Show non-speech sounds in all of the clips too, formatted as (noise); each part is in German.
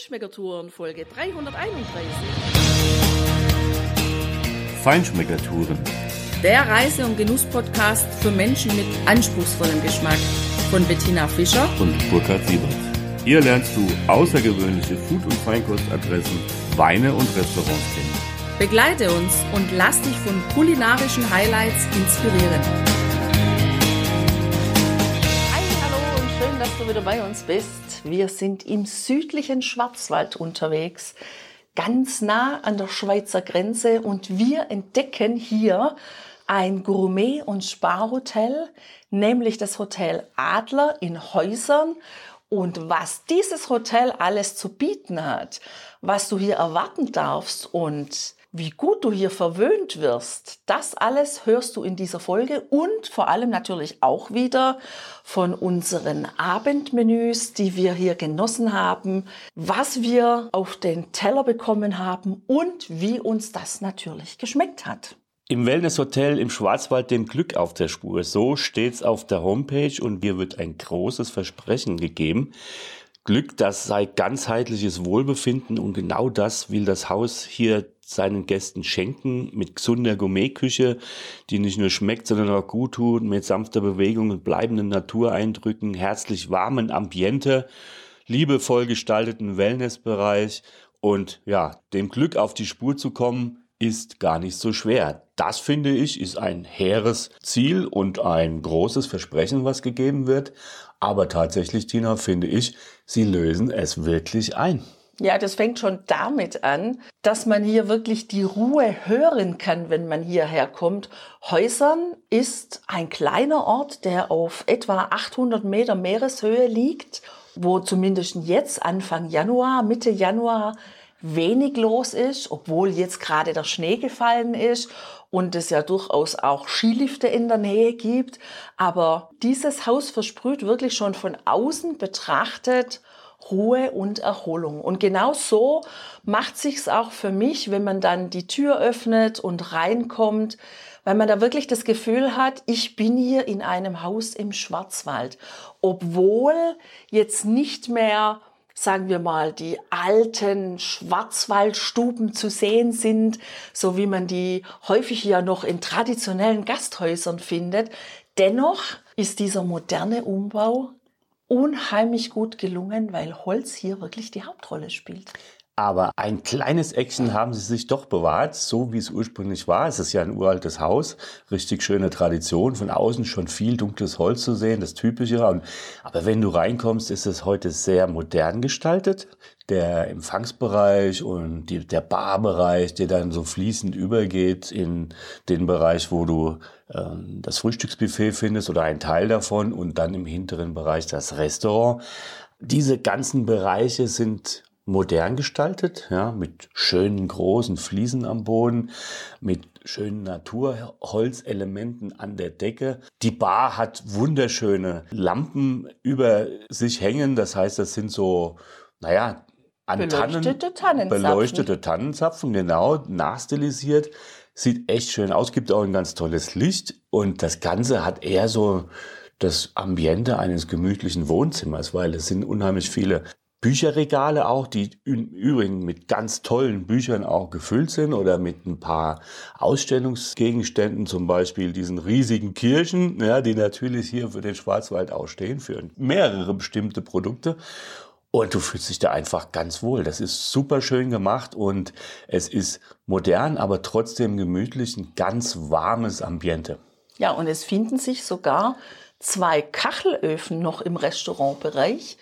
Feinschmeckertouren Folge 331. Feinschmeckertouren. Der Reise- und Genuss-Podcast für Menschen mit anspruchsvollem Geschmack von Bettina Fischer und Burkhard Siebert. Hier lernst du außergewöhnliche Food- und Feinkostadressen, Weine und Restaurants kennen. Begleite uns und lass dich von kulinarischen Highlights inspirieren. Hi, hallo und schön, dass du wieder bei uns bist. Wir sind im südlichen Schwarzwald unterwegs, ganz nah an der Schweizer Grenze und wir entdecken hier ein Gourmet- und Sparhotel, nämlich das Hotel Adler in Häusern. Und was dieses Hotel alles zu bieten hat, was du hier erwarten darfst und wie gut du hier verwöhnt wirst, das alles hörst du in dieser Folge und vor allem natürlich auch wieder von unseren Abendmenüs, die wir hier genossen haben, was wir auf den Teller bekommen haben und wie uns das natürlich geschmeckt hat. Im Wellnesshotel im Schwarzwald dem Glück auf der Spur. So steht's auf der Homepage und mir wird ein großes Versprechen gegeben. Glück, das sei ganzheitliches Wohlbefinden und genau das will das Haus hier seinen Gästen schenken mit gesunder Gourmetküche, die nicht nur schmeckt, sondern auch gut tut, mit sanfter Bewegung und bleibenden Natureindrücken, herzlich warmen Ambiente, liebevoll gestalteten Wellnessbereich und ja, dem Glück auf die Spur zu kommen, ist gar nicht so schwer. Das finde ich ist ein hehres Ziel und ein großes Versprechen, was gegeben wird. Aber tatsächlich, Tina, finde ich, sie lösen es wirklich ein. Ja, das fängt schon damit an, dass man hier wirklich die Ruhe hören kann, wenn man hierher kommt. Häusern ist ein kleiner Ort, der auf etwa 800 Meter Meereshöhe liegt, wo zumindest jetzt Anfang Januar, Mitte Januar wenig los ist, obwohl jetzt gerade der Schnee gefallen ist und es ja durchaus auch Skilifte in der Nähe gibt. Aber dieses Haus versprüht wirklich schon von außen betrachtet Ruhe und Erholung. Und genau so macht sich's auch für mich, wenn man dann die Tür öffnet und reinkommt, weil man da wirklich das Gefühl hat, ich bin hier in einem Haus im Schwarzwald, obwohl jetzt nicht mehr sagen wir mal, die alten Schwarzwaldstuben zu sehen sind, so wie man die häufig ja noch in traditionellen Gasthäusern findet. Dennoch ist dieser moderne Umbau unheimlich gut gelungen, weil Holz hier wirklich die Hauptrolle spielt. Aber ein kleines Action haben sie sich doch bewahrt, so wie es ursprünglich war. Es ist ja ein uraltes Haus, richtig schöne Tradition. Von außen schon viel dunkles Holz zu sehen, das Typische. aber wenn du reinkommst, ist es heute sehr modern gestaltet. Der Empfangsbereich und die, der Barbereich, der dann so fließend übergeht in den Bereich, wo du äh, das Frühstücksbuffet findest oder einen Teil davon und dann im hinteren Bereich das Restaurant. Diese ganzen Bereiche sind modern gestaltet, ja, mit schönen großen Fliesen am Boden, mit schönen Naturholzelementen an der Decke. Die Bar hat wunderschöne Lampen über sich hängen, das heißt, das sind so, naja, an beleuchtete Tannen, Tannenzapfen. beleuchtete Tannenzapfen, genau, nachstilisiert. Sieht echt schön aus, gibt auch ein ganz tolles Licht und das Ganze hat eher so das Ambiente eines gemütlichen Wohnzimmers, weil es sind unheimlich viele Bücherregale auch, die im Übrigen mit ganz tollen Büchern auch gefüllt sind oder mit ein paar Ausstellungsgegenständen, zum Beispiel diesen riesigen Kirchen, ja, die natürlich hier für den Schwarzwald auch stehen, für mehrere bestimmte Produkte. Und du fühlst dich da einfach ganz wohl. Das ist super schön gemacht und es ist modern, aber trotzdem gemütlich, ein ganz warmes Ambiente. Ja, und es finden sich sogar zwei Kachelöfen noch im Restaurantbereich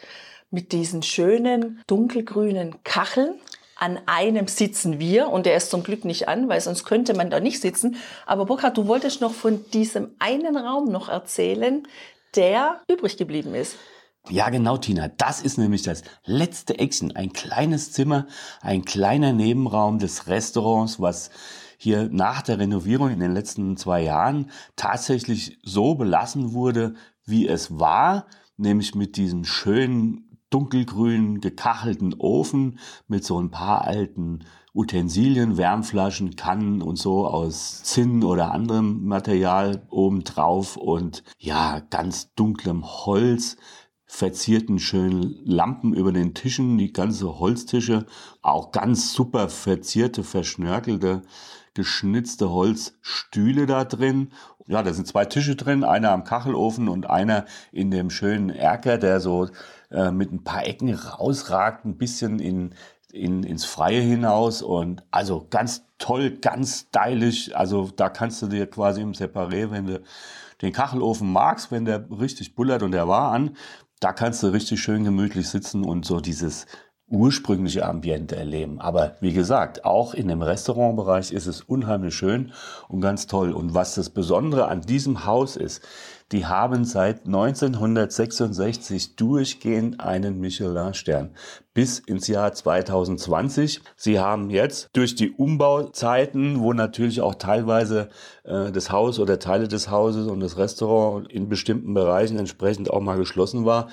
mit diesen schönen dunkelgrünen Kacheln. An einem sitzen wir und der ist zum Glück nicht an, weil sonst könnte man da nicht sitzen. Aber Burkhard, du wolltest noch von diesem einen Raum noch erzählen, der übrig geblieben ist. Ja, genau, Tina. Das ist nämlich das letzte Action. Ein kleines Zimmer, ein kleiner Nebenraum des Restaurants, was hier nach der Renovierung in den letzten zwei Jahren tatsächlich so belassen wurde, wie es war, nämlich mit diesem schönen dunkelgrün gekachelten Ofen mit so ein paar alten Utensilien, Wärmflaschen, Kannen und so aus Zinn oder anderem Material obendrauf und ja, ganz dunklem Holz. Verzierten schönen Lampen über den Tischen, die ganze Holztische, auch ganz super verzierte, verschnörkelte, geschnitzte Holzstühle da drin. Ja, da sind zwei Tische drin, einer am Kachelofen und einer in dem schönen Erker, der so äh, mit ein paar Ecken rausragt, ein bisschen in, in, ins Freie hinaus und also ganz toll, ganz stylisch. Also da kannst du dir quasi im Separé, wenn du den Kachelofen magst, wenn der richtig bullert und der war an, da kannst du richtig schön gemütlich sitzen und so dieses ursprüngliche Ambiente erleben. Aber wie gesagt, auch in dem Restaurantbereich ist es unheimlich schön und ganz toll. Und was das Besondere an diesem Haus ist, die haben seit 1966 durchgehend einen Michelin-Stern bis ins Jahr 2020. Sie haben jetzt durch die Umbauzeiten, wo natürlich auch teilweise äh, das Haus oder Teile des Hauses und das Restaurant in bestimmten Bereichen entsprechend auch mal geschlossen war,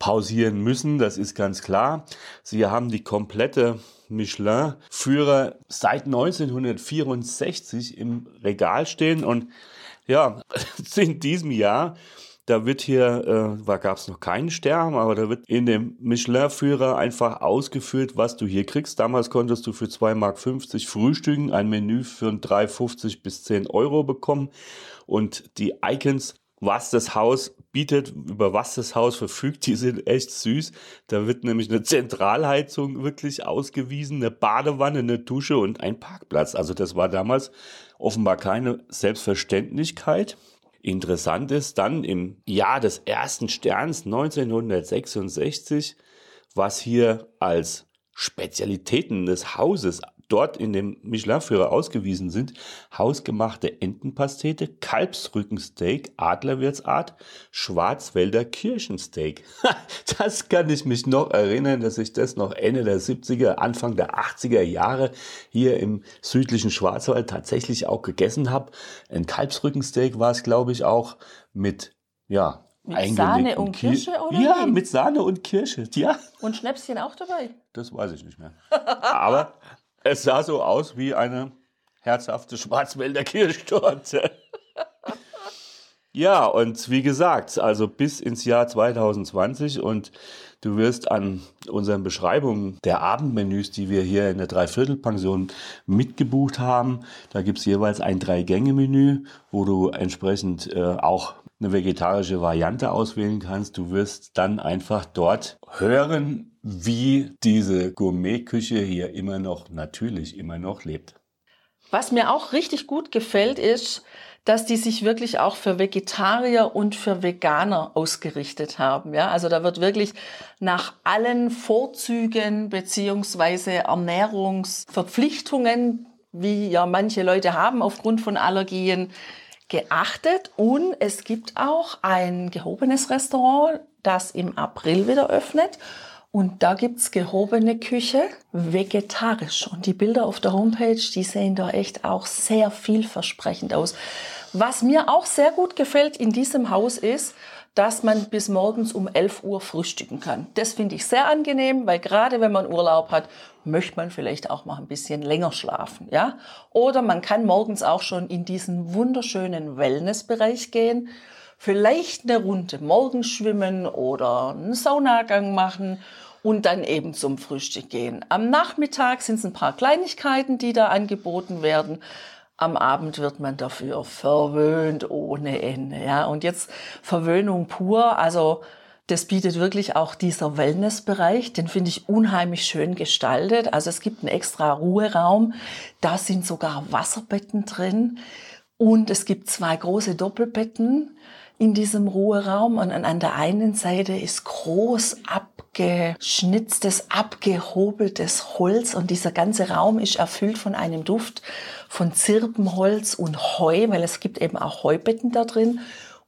pausieren müssen, das ist ganz klar. Sie haben die komplette Michelin-Führer seit 1964 im Regal stehen und ja, (laughs) in diesem Jahr, da wird hier, äh, gab es noch keinen Stern, aber da wird in dem Michelin-Führer einfach ausgeführt, was du hier kriegst. Damals konntest du für 2,50 Mark frühstücken, ein Menü für 3,50 bis 10 Euro bekommen und die Icons was das Haus bietet, über was das Haus verfügt, die sind echt süß. Da wird nämlich eine Zentralheizung wirklich ausgewiesen, eine Badewanne, eine Dusche und ein Parkplatz. Also das war damals offenbar keine Selbstverständlichkeit. Interessant ist dann im Jahr des ersten Sterns 1966, was hier als Spezialitäten des Hauses dort in dem Michelin-Führer ausgewiesen sind, hausgemachte Entenpastete, Kalbsrückensteak, Adlerwirtsart, Schwarzwälder Kirchensteak. (laughs) das kann ich mich noch erinnern, dass ich das noch Ende der 70er, Anfang der 80er Jahre hier im südlichen Schwarzwald tatsächlich auch gegessen habe. Ein Kalbsrückensteak war es, glaube ich, auch mit ja, mit Sahne und Kirsche, oder? Ja, mit Sahne und Kirsche, ja. Und Schnäpschen auch dabei? Das weiß ich nicht mehr. (laughs) Aber es sah so aus wie eine herzhafte Schwarzwälder Kirschtorte. ja, und wie gesagt, also bis ins Jahr 2020 und du wirst an unseren Beschreibungen der Abendmenüs, die wir hier in der Dreiviertelpension mitgebucht haben, da gibt es jeweils ein Drei-Gänge-Menü, wo du entsprechend äh, auch eine vegetarische Variante auswählen kannst. Du wirst dann einfach dort hören, wie diese Gourmetküche hier immer noch natürlich immer noch lebt. Was mir auch richtig gut gefällt, ist, dass die sich wirklich auch für Vegetarier und für Veganer ausgerichtet haben. Ja, also da wird wirklich nach allen Vorzügen beziehungsweise Ernährungsverpflichtungen, wie ja manche Leute haben aufgrund von Allergien, geachtet. Und es gibt auch ein gehobenes Restaurant, das im April wieder öffnet. Und da gibt's gehobene Küche, vegetarisch. Und die Bilder auf der Homepage, die sehen da echt auch sehr vielversprechend aus. Was mir auch sehr gut gefällt in diesem Haus ist, dass man bis morgens um 11 Uhr frühstücken kann. Das finde ich sehr angenehm, weil gerade wenn man Urlaub hat, möchte man vielleicht auch mal ein bisschen länger schlafen, ja? Oder man kann morgens auch schon in diesen wunderschönen Wellnessbereich gehen vielleicht eine Runde morgens schwimmen oder einen Saunagang machen und dann eben zum Frühstück gehen. Am Nachmittag sind es ein paar Kleinigkeiten, die da angeboten werden. Am Abend wird man dafür verwöhnt ohne Ende. Ja, und jetzt Verwöhnung pur. Also das bietet wirklich auch dieser Wellnessbereich. Den finde ich unheimlich schön gestaltet. Also es gibt einen extra Ruheraum. Da sind sogar Wasserbetten drin. Und es gibt zwei große Doppelbetten in diesem Ruheraum und an der einen Seite ist groß abgeschnitztes, abgehobeltes Holz und dieser ganze Raum ist erfüllt von einem Duft von Zirbenholz und Heu, weil es gibt eben auch Heubetten da drin.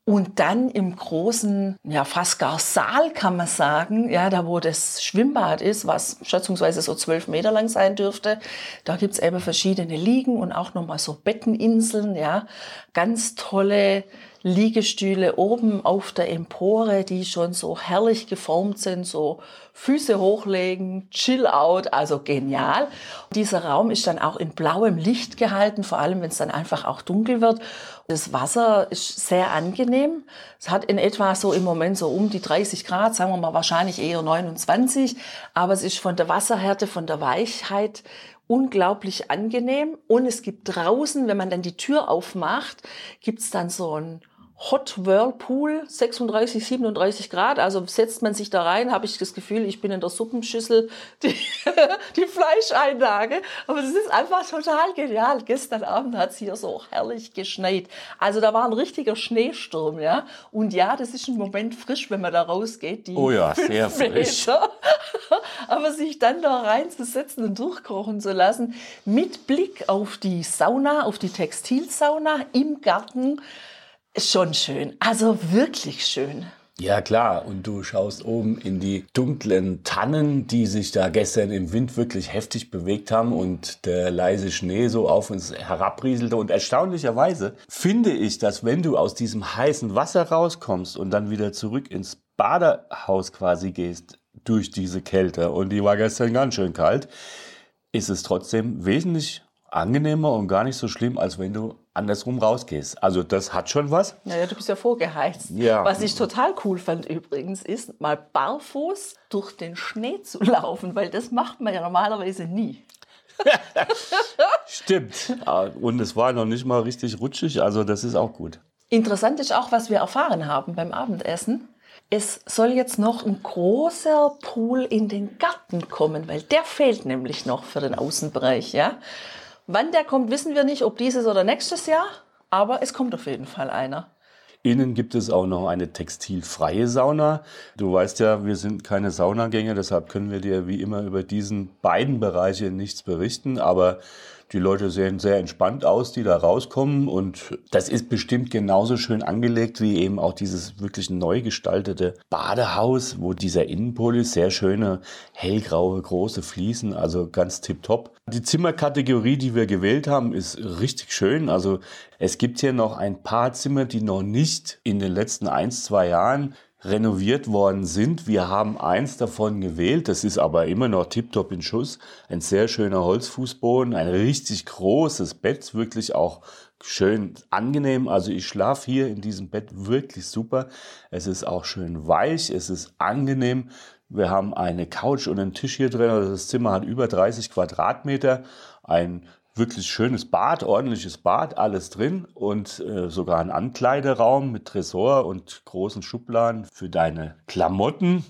Und dann im großen, ja fast gar Saal kann man sagen, ja, da wo das Schwimmbad ist, was schätzungsweise so zwölf Meter lang sein dürfte, da gibt's eben verschiedene Liegen und auch nochmal so Betteninseln, ja, ganz tolle Liegestühle oben auf der Empore, die schon so herrlich geformt sind, so Füße hochlegen, chill out, also genial. Dieser Raum ist dann auch in blauem Licht gehalten, vor allem wenn es dann einfach auch dunkel wird. Das Wasser ist sehr angenehm. Es hat in etwa so im Moment so um die 30 Grad, sagen wir mal wahrscheinlich eher 29, aber es ist von der Wasserhärte, von der Weichheit unglaublich angenehm. Und es gibt draußen, wenn man dann die Tür aufmacht, gibt's dann so ein Hot Whirlpool, 36, 37 Grad. Also setzt man sich da rein, habe ich das Gefühl, ich bin in der Suppenschüssel, die, (laughs) die Fleischeinlage. Aber das ist einfach total genial. Gestern Abend hat es hier so herrlich geschneit. Also da war ein richtiger Schneesturm, ja. Und ja, das ist ein Moment frisch, wenn man da rausgeht. Die oh ja, sehr frisch. (laughs) Aber sich dann da reinzusetzen und durchkochen zu lassen, mit Blick auf die Sauna, auf die Textilsauna im Garten, schon schön. Also wirklich schön. Ja klar, und du schaust oben in die dunklen Tannen, die sich da gestern im Wind wirklich heftig bewegt haben und der leise Schnee so auf uns herabrieselte. Und erstaunlicherweise finde ich, dass wenn du aus diesem heißen Wasser rauskommst und dann wieder zurück ins Badehaus quasi gehst durch diese Kälte, und die war gestern ganz schön kalt, ist es trotzdem wesentlich angenehmer und gar nicht so schlimm, als wenn du andersrum rausgehst. Also das hat schon was. Naja, du bist ja vorgeheizt. Ja. Was ich total cool fand übrigens, ist mal barfuß durch den Schnee zu (laughs) laufen, weil das macht man ja normalerweise nie. (laughs) Stimmt. Und es war noch nicht mal richtig rutschig, also das ist auch gut. Interessant ist auch, was wir erfahren haben beim Abendessen. Es soll jetzt noch ein großer Pool in den Garten kommen, weil der fehlt nämlich noch für den Außenbereich, ja. Wann der kommt, wissen wir nicht, ob dieses oder nächstes Jahr, aber es kommt auf jeden Fall einer. Innen gibt es auch noch eine textilfreie Sauna. Du weißt ja, wir sind keine Saunagänger, deshalb können wir dir wie immer über diesen beiden Bereiche nichts berichten. Aber die Leute sehen sehr entspannt aus, die da rauskommen. Und das ist bestimmt genauso schön angelegt wie eben auch dieses wirklich neu gestaltete Badehaus, wo dieser Innenpol sehr schöne, hellgraue, große Fliesen, also ganz tipptopp. Die Zimmerkategorie, die wir gewählt haben, ist richtig schön. Also es gibt hier noch ein paar Zimmer, die noch nicht in den letzten ein, zwei Jahren renoviert worden sind. Wir haben eins davon gewählt, das ist aber immer noch tiptop in Schuss. Ein sehr schöner Holzfußboden, ein richtig großes Bett, wirklich auch schön angenehm. Also ich schlafe hier in diesem Bett wirklich super. Es ist auch schön weich, es ist angenehm. Wir haben eine Couch und einen Tisch hier drin. Also das Zimmer hat über 30 Quadratmeter. Ein wirklich schönes Bad, ordentliches Bad, alles drin und äh, sogar ein Ankleideraum mit Tresor und großen Schubladen für deine Klamotten.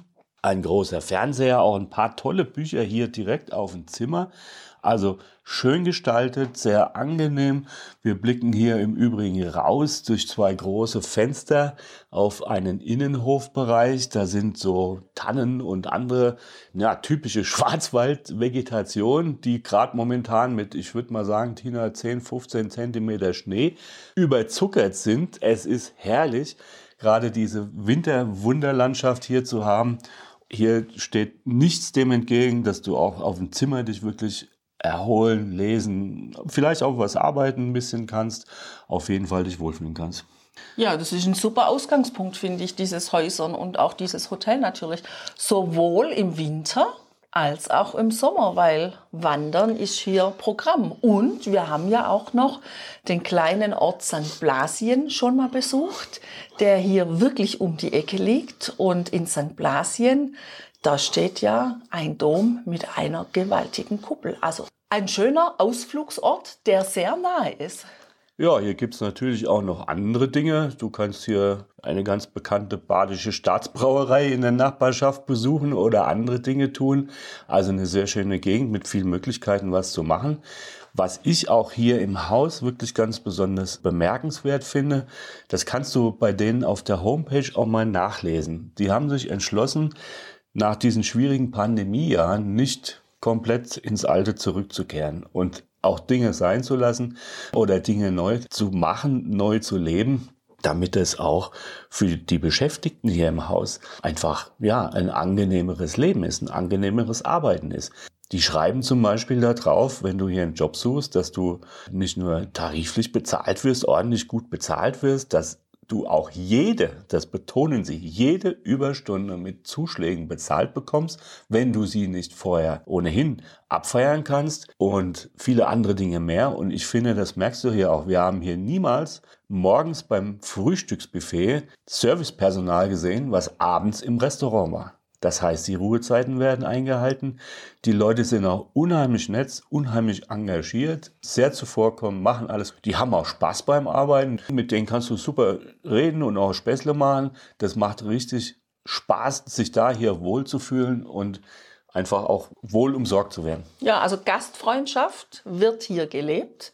Ein großer Fernseher, auch ein paar tolle Bücher hier direkt auf dem Zimmer. Also schön gestaltet, sehr angenehm. Wir blicken hier im Übrigen raus durch zwei große Fenster auf einen Innenhofbereich. Da sind so Tannen und andere ja, typische (laughs) Schwarzwaldvegetation, die gerade momentan mit, ich würde mal sagen, Tina, 10, 15 Zentimeter Schnee überzuckert sind. Es ist herrlich, gerade diese Winterwunderlandschaft hier zu haben. Hier steht nichts dem entgegen, dass du auch auf dem Zimmer dich wirklich erholen, lesen, vielleicht auch was arbeiten ein bisschen kannst, auf jeden Fall dich wohlfühlen kannst. Ja, das ist ein super Ausgangspunkt, finde ich, dieses Häusern und auch dieses Hotel natürlich. Sowohl im Winter als auch im Sommer, weil Wandern ist hier Programm. Und wir haben ja auch noch den kleinen Ort St. Blasien schon mal besucht, der hier wirklich um die Ecke liegt. Und in St. Blasien, da steht ja ein Dom mit einer gewaltigen Kuppel. Also ein schöner Ausflugsort, der sehr nahe ist. Ja, hier gibt es natürlich auch noch andere Dinge. Du kannst hier eine ganz bekannte badische Staatsbrauerei in der Nachbarschaft besuchen oder andere Dinge tun. Also eine sehr schöne Gegend mit vielen Möglichkeiten, was zu machen. Was ich auch hier im Haus wirklich ganz besonders bemerkenswert finde, das kannst du bei denen auf der Homepage auch mal nachlesen. Die haben sich entschlossen, nach diesen schwierigen Pandemiejahren nicht komplett ins Alte zurückzukehren und auch Dinge sein zu lassen oder Dinge neu zu machen, neu zu leben, damit es auch für die Beschäftigten hier im Haus einfach, ja, ein angenehmeres Leben ist, ein angenehmeres Arbeiten ist. Die schreiben zum Beispiel da drauf, wenn du hier einen Job suchst, dass du nicht nur tariflich bezahlt wirst, ordentlich gut bezahlt wirst, dass du auch jede, das betonen sie, jede Überstunde mit Zuschlägen bezahlt bekommst, wenn du sie nicht vorher ohnehin abfeiern kannst und viele andere Dinge mehr. Und ich finde, das merkst du hier auch. Wir haben hier niemals morgens beim Frühstücksbuffet Servicepersonal gesehen, was abends im Restaurant war. Das heißt, die Ruhezeiten werden eingehalten. Die Leute sind auch unheimlich nett, unheimlich engagiert, sehr zuvorkommen, machen alles. Die haben auch Spaß beim Arbeiten. Mit denen kannst du super reden und auch Späßle machen. Das macht richtig Spaß, sich da hier wohlzufühlen und einfach auch wohl umsorgt zu werden. Ja, also Gastfreundschaft wird hier gelebt.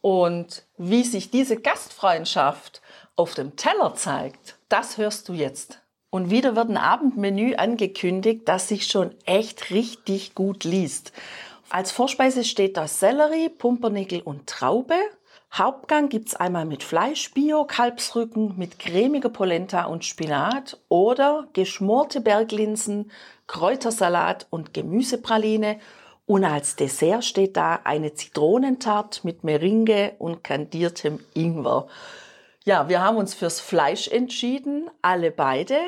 Und wie sich diese Gastfreundschaft auf dem Teller zeigt, das hörst du jetzt. Und wieder wird ein Abendmenü angekündigt, das sich schon echt richtig gut liest. Als Vorspeise steht da Sellerie, Pumpernickel und Traube. Hauptgang gibt's einmal mit Fleisch, Bio, Kalbsrücken, mit cremiger Polenta und Spinat oder geschmorte Berglinsen, Kräutersalat und Gemüsepraline. Und als Dessert steht da eine Zitronentart mit Meringue und kandiertem Ingwer. Ja, wir haben uns fürs Fleisch entschieden, alle beide.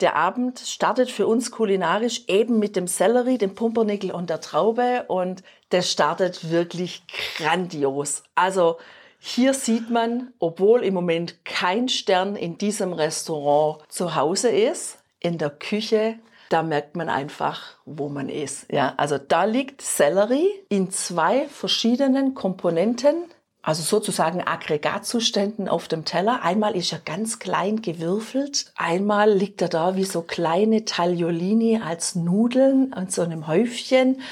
Der Abend startet für uns kulinarisch eben mit dem Sellerie, dem Pumpernickel und der Traube und das startet wirklich grandios. Also hier sieht man, obwohl im Moment kein Stern in diesem Restaurant zu Hause ist, in der Küche, da merkt man einfach, wo man ist. Ja, also da liegt Sellerie in zwei verschiedenen Komponenten also sozusagen Aggregatzuständen auf dem Teller. Einmal ist er ganz klein gewürfelt, einmal liegt er da wie so kleine Tagliolini als Nudeln an so einem Häufchen.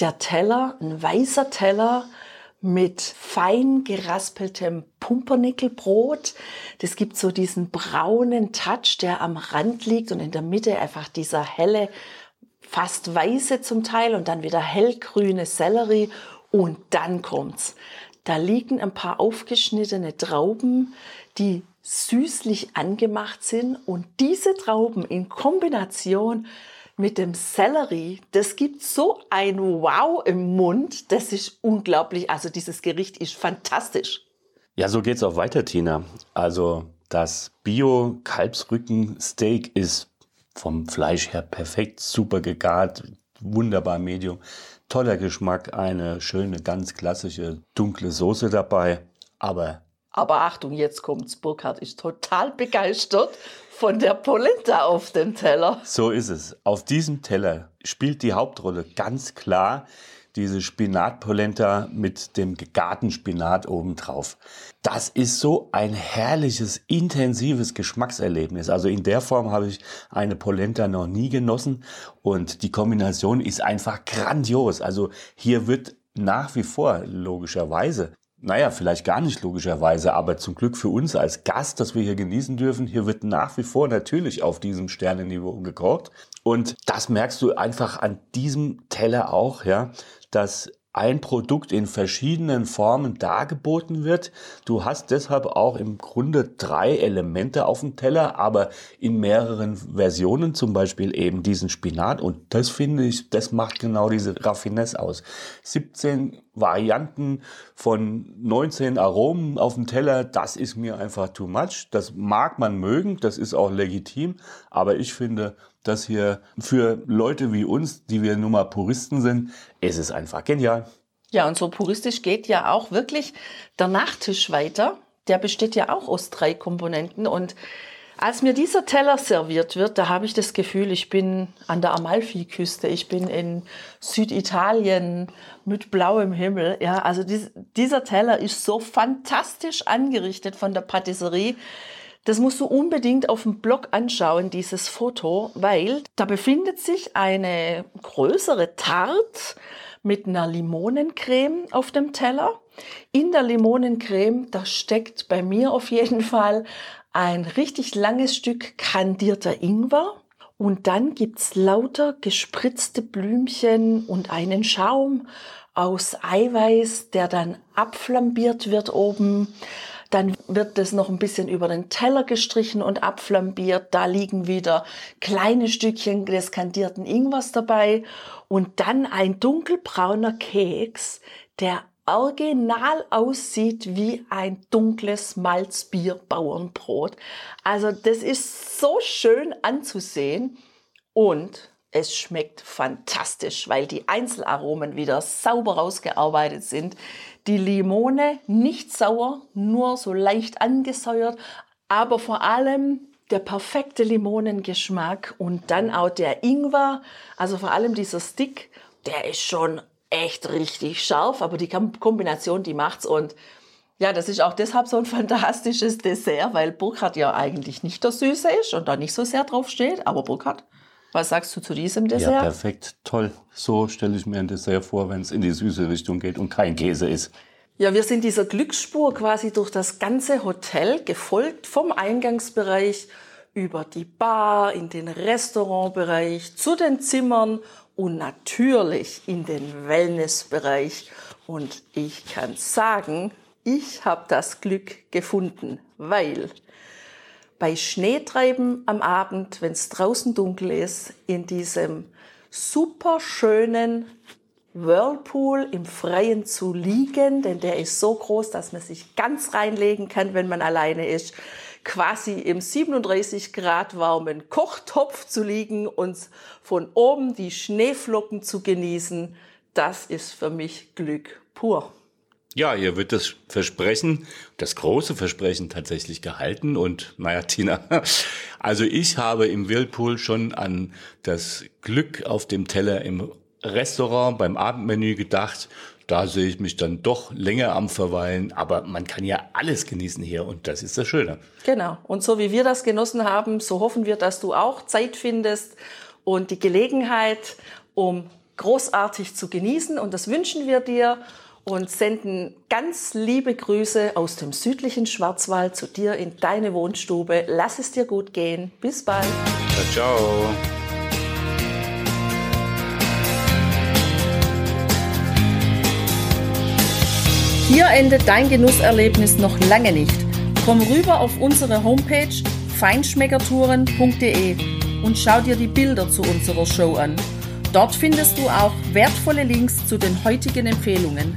Der Teller, ein weißer Teller mit fein geraspeltem Pumpernickelbrot. Das gibt so diesen braunen Touch, der am Rand liegt und in der Mitte einfach dieser helle, fast weiße zum Teil und dann wieder hellgrüne Sellerie und dann kommt's. Da liegen ein paar aufgeschnittene Trauben, die süßlich angemacht sind. Und diese Trauben in Kombination mit dem Sellerie, das gibt so ein Wow im Mund. Das ist unglaublich. Also dieses Gericht ist fantastisch. Ja, so geht's auch weiter, Tina. Also das Bio-Kalbsrücken-Steak ist vom Fleisch her perfekt, super gegart, wunderbar Medium toller Geschmack, eine schöne, ganz klassische dunkle Soße dabei. Aber. Aber Achtung, jetzt kommt's. Burkhard ist total begeistert von der Polenta auf dem Teller. So ist es. Auf diesem Teller spielt die Hauptrolle ganz klar diese Spinatpolenta mit dem gegarten Spinat obendrauf. Das ist so ein herrliches, intensives Geschmackserlebnis. Also in der Form habe ich eine Polenta noch nie genossen und die Kombination ist einfach grandios. Also hier wird nach wie vor logischerweise naja, vielleicht gar nicht logischerweise, aber zum Glück für uns als Gast, dass wir hier genießen dürfen. Hier wird nach wie vor natürlich auf diesem Sternenniveau gekocht. Und das merkst du einfach an diesem Teller auch, ja dass ein Produkt in verschiedenen Formen dargeboten wird. Du hast deshalb auch im Grunde drei Elemente auf dem Teller, aber in mehreren Versionen, zum Beispiel eben diesen Spinat. Und das finde ich, das macht genau diese Raffinesse aus. 17 Varianten von 19 Aromen auf dem Teller, das ist mir einfach too much. Das mag man mögen, das ist auch legitim, aber ich finde, das hier für Leute wie uns, die wir nun mal Puristen sind, ist es einfach genial. Ja, und so puristisch geht ja auch wirklich der Nachtisch weiter. Der besteht ja auch aus drei Komponenten und als mir dieser Teller serviert wird, da habe ich das Gefühl, ich bin an der Amalfiküste, ich bin in Süditalien mit blauem Himmel. Ja, also dies, dieser Teller ist so fantastisch angerichtet von der Patisserie. Das musst du unbedingt auf dem Blog anschauen, dieses Foto, weil da befindet sich eine größere Tarte mit einer Limonencreme auf dem Teller. In der Limonencreme, da steckt bei mir auf jeden Fall ein richtig langes Stück kandierter Ingwer und dann gibt's lauter gespritzte Blümchen und einen Schaum aus Eiweiß, der dann abflambiert wird oben. Dann wird das noch ein bisschen über den Teller gestrichen und abflambiert. Da liegen wieder kleine Stückchen des kandierten Ingwers dabei. Und dann ein dunkelbrauner Keks, der original aussieht wie ein dunkles Malzbier-Bauernbrot. Also das ist so schön anzusehen und es schmeckt fantastisch, weil die Einzelaromen wieder sauber rausgearbeitet sind. Die Limone nicht sauer, nur so leicht angesäuert, aber vor allem der perfekte Limonengeschmack und dann auch der Ingwer, also vor allem dieser Stick, der ist schon echt richtig scharf, aber die Kombination, die macht's und ja, das ist auch deshalb so ein fantastisches Dessert, weil Burkhard ja eigentlich nicht der Süße ist und da nicht so sehr drauf steht, aber Burkhard, was sagst du zu diesem Dessert? Ja, perfekt, toll. So stelle ich mir ein Dessert vor, wenn es in die süße Richtung geht und kein Käse ist. Ja, wir sind dieser Glücksspur quasi durch das ganze Hotel gefolgt vom Eingangsbereich über die Bar, in den Restaurantbereich, zu den Zimmern und natürlich in den Wellnessbereich. Und ich kann sagen, ich habe das Glück gefunden, weil bei Schneetreiben am Abend, wenn es draußen dunkel ist, in diesem super schönen Whirlpool im Freien zu liegen, denn der ist so groß, dass man sich ganz reinlegen kann, wenn man alleine ist, quasi im 37 Grad warmen Kochtopf zu liegen und von oben die Schneeflocken zu genießen, das ist für mich Glück pur. Ja, hier wird das Versprechen, das große Versprechen tatsächlich gehalten. Und naja, Tina, (laughs) also ich habe im Whirlpool schon an das Glück auf dem Teller im Restaurant beim Abendmenü gedacht da sehe ich mich dann doch länger am Verweilen. Aber man kann ja alles genießen hier und das ist das Schöne. Genau. Und so wie wir das genossen haben, so hoffen wir, dass du auch Zeit findest und die Gelegenheit, um großartig zu genießen. Und das wünschen wir dir und senden ganz liebe Grüße aus dem südlichen Schwarzwald zu dir in deine Wohnstube. Lass es dir gut gehen. Bis bald. Ciao, ciao. Hier endet dein Genusserlebnis noch lange nicht. Komm rüber auf unsere Homepage feinschmeckertouren.de und schau dir die Bilder zu unserer Show an. Dort findest du auch wertvolle Links zu den heutigen Empfehlungen.